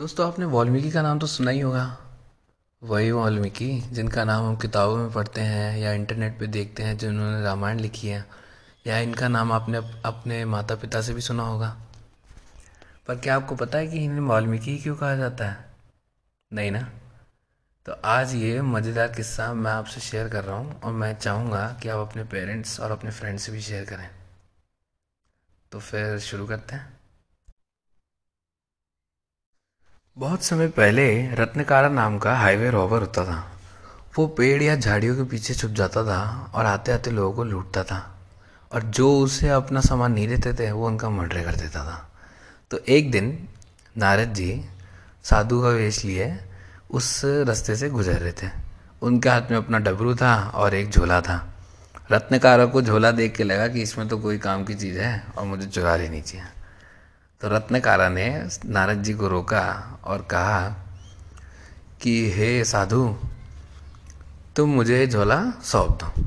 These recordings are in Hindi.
दोस्तों, आपने वाल्मीकि का नाम तो सुना ही होगा। वही वाल्मीकि, जिनका नाम हम किताबों में पढ़ते हैं या इंटरनेट पे देखते हैं, जिन्होंने रामायण लिखी है, या इनका नाम आपने अपने माता पिता से भी सुना होगा। पर क्या आपको पता है कि इन्हें वाल्मीकि क्यों कहा जाता है? नहीं ना? तो आज ये मज़ेदार किस्सा मैं आपसे शेयर कर रहा हूँ, और मैं चाहूँगा कि आप अपने पेरेंट्स और अपने फ्रेंड्स से भी शेयर करें। तो फिर शुरू करते हैं। बहुत समय पहले रत्नकारा नाम का हाईवे रॉबर होता था। वो पेड़ या झाड़ियों के पीछे छुप जाता था और आते आते लोगों को लूटता था। और जो उसे अपना सामान नहीं देते थे, वो उनका मर्डर कर देता था। तो एक दिन नारद जी साधु का वेश लिए उस रास्ते से गुजर रहे थे। उनके हाथ में अपना डबरू था और एक झोला था। रत्नकारा को झोला देख के लगा कि इसमें तो कोई काम की चीज़ है और मुझे चुरा लेनी चाहिए तो रत्नकारा ने नारद जी को रोका और कहा कि, हे साधु, तुम मुझे झोला सौंप दो।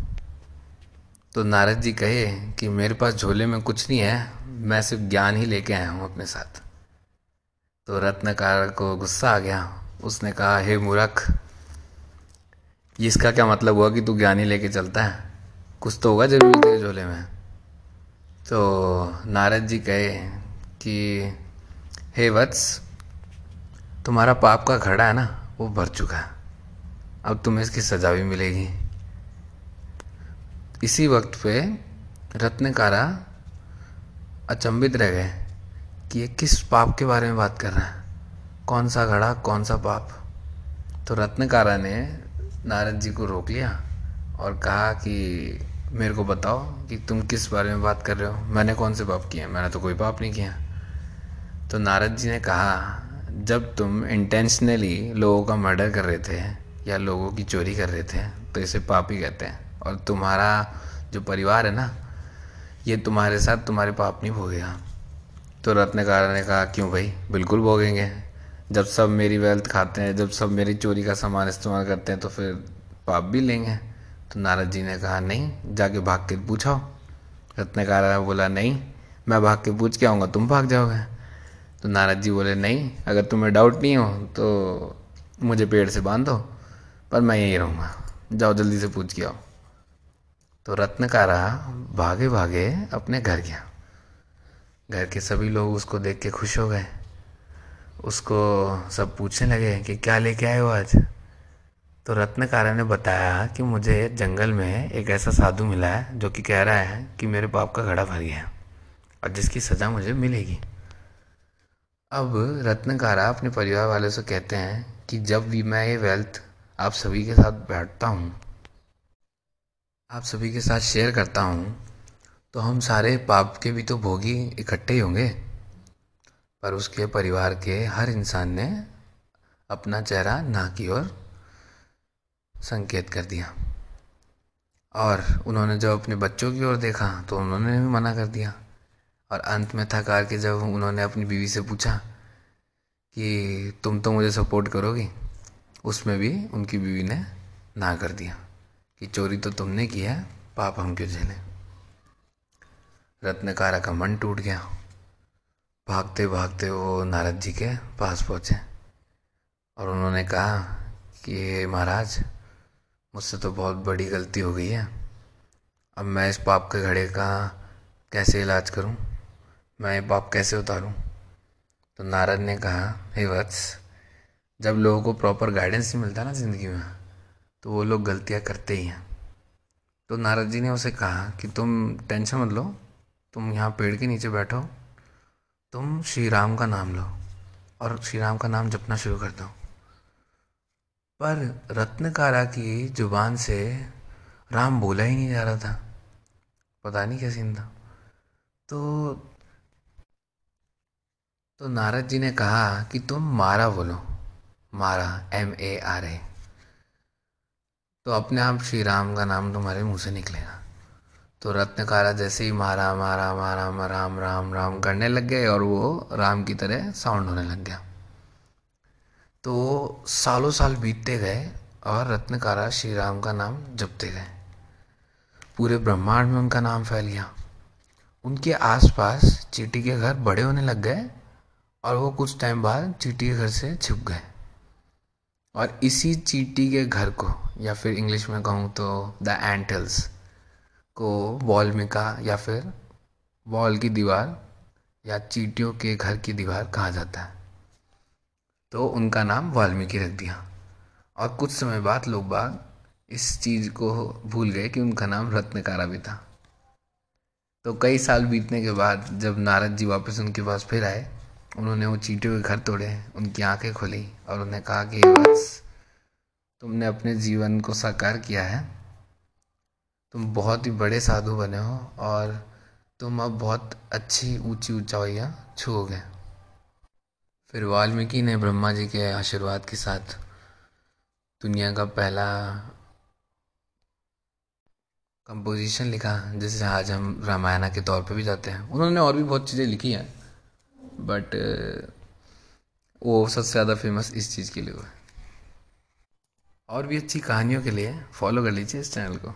तो नारद जी कहे कि, मेरे पास झोले में कुछ नहीं है, मैं सिर्फ़ ज्ञान ही लेके आया हूँ अपने साथ। तो रत्नकार को गुस्सा आ गया। उसने कहा, हे मूर्ख, इसका क्या मतलब हुआ कि तू ज्ञान ही लेके चलता है? कुछ तो होगा ज़रूरी तेरे झोले में। तो नारद जी कहे कि, हे वत्स, तुम्हारा पाप का घड़ा है ना, वो भर चुका है। अब तुम्हें इसकी सजा भी मिलेगी। इसी वक्त पे रत्नकारा अचंभित रह गए कि ये किस पाप के बारे में बात कर रहा है? कौन सा घड़ा, कौन सा पाप? तो रत्नकारा ने नारद जी को रोक लिया और कहा कि, मेरे को बताओ कि तुम किस बारे में बात कर रहे हो? मैंने कौन से पाप किए मैंने तो कोई पाप नहीं किया। तो नारद जी ने कहा, जब तुम इंटेंशनली लोगों का मर्डर कर रहे थे या लोगों की चोरी कर रहे थे तो इसे पाप कहते हैं। और तुम्हारा जो परिवार है ना, ये तुम्हारे साथ तुम्हारे पाप नहीं भोगेगा। तो रत्नकार ने कहा, क्यों भाई? बिल्कुल भोगेंगे। जब सब मेरी वेल्थ खाते हैं, जब सब मेरी चोरी का सामान इस्तेमाल करते हैं तो फिर पाप भी लेंगे। तो नारद जी ने कहा, नहीं, जाके भाग के पूछो रत्नकार बोला, नहीं, मैं भाग के पूछ के आऊँगा, तुम भाग जाओगे? तो नारद जी बोले, नहीं, अगर तुम्हें डाउट नहीं हो तो मुझे पेड़ से बाँध, पर मैं यहीं रहूँगा। जाओ, जल्दी से पूछ के आओ। तो रत्नकारा भागे भागे अपने घर गया। घर के सभी लोग उसको देख के खुश हो गए। उसको सब पूछने लगे कि, क्या लेके आए हो आज? तो रत्नकारा ने बताया कि मुझे जंगल में एक ऐसा साधु मिला है, जो कि कह रहा है कि मेरे पाप का घड़ा भर गया और जिसकी सज़ा मुझे मिलेगी। अब रत्नकारा अपने परिवार वालों से कहते हैं कि जब भी मैं ये वेल्थ आप सभी के साथ बैठता हूँ, आप सभी के साथ शेयर करता हूँ तो हम सारे पाप के भी तो भोगी इकट्ठे ही होंगे। पर उसके परिवार के हर इंसान ने अपना चेहरा ना की ओर संकेत कर दिया। और उन्होंने जब अपने बच्चों की ओर देखा तो उन्होंने भी मना कर दिया। और अंत में थक के जब उन्होंने अपनी बीवी से पूछा कि तुम तो मुझे सपोर्ट करोगी, उसमें भी उनकी बीवी ने ना कर दिया कि चोरी तो तुमने की है, पाप हम क्यों झेले? रत्नकारा का मन टूट गया। भागते भागते वो नारद जी के पास पहुँचे और उन्होंने कहा कि महाराज, मुझसे तो बहुत बड़ी गलती हो गई है। अब मैं इस पाप के घड़े का कैसे इलाज करूँ? मैं पाप कैसे उतारूं? तो नारद ने कहा, हे वत्स, जब लोगों को प्रॉपर गाइडेंस नहीं मिलता ना ज़िंदगी में तो वो लोग गलतियाँ करते ही हैं। तो नारद जी ने उसे कहा कि, तुम टेंशन मत लो, तुम यहाँ पेड़ के नीचे बैठो, तुम श्री राम का नाम लो और श्री राम का नाम जपना शुरू कर दो। पर रत्नकारा की ज़ुबान से राम बोला ही नहीं जा रहा था। पता नहीं क्या सीन था। तो तो नारद जी ने कहा कि तुम मारा बोलो। मारा एम ए आर ए तो अपने आप श्री राम का नाम तुम्हारे मुँह से निकलेगा। तो रत्नकारा जैसे ही मारा मारा मारा राम राम राम करने लग गए और वो राम की तरह साउंड होने लग गया। तो सालों साल बीतते गए और रत्नकारा श्री राम का नाम जपते गए। पूरे ब्रह्मांड में उनका नाम फैल गया। उनके आसपास चीटी के घर बड़े होने लग गए और वो कुछ टाइम बाद चीटी के घर से छिप गए। और इसी चीटी के घर को, या फिर इंग्लिश में कहूँ तो द एंटल्स को वॉल्मिका या फिर वॉल की दीवार, या चीटियों के घर की दीवार कहा जाता है। तो उनका नाम वाल्मीकि रख दिया। और कुछ समय बाद लोग बाग इस चीज़ को भूल गए कि उनका नाम रत्नकारा भी था। तो कई साल बीतने के बाद जब नारद जी वापस उनके पास फिर आए उन्होंने वो चीटियों के घर तोड़े, उनकी आँखें खोली और उन्हें कहा कि बस, तुमने अपने जीवन को साकार किया है। तुम बहुत ही बड़े साधु बने हो और तुम अब बहुत अच्छी ऊँची ऊंचाइयाँ छूओगे। फिर वाल्मीकि ने ब्रह्मा जी के आशीर्वाद के साथ दुनिया का पहला कंपोजिशन लिखा, जिसे आज हम रामायण के तौर पे भी जाते हैं। उन्होंने और भी बहुत चीज़ें लिखी हैं। बट वो सबसे ज़्यादा फ़ेमस इस चीज़ के लिए हुआ। और भी अच्छी कहानियों के लिए फॉलो कर लीजिए इस चैनल को।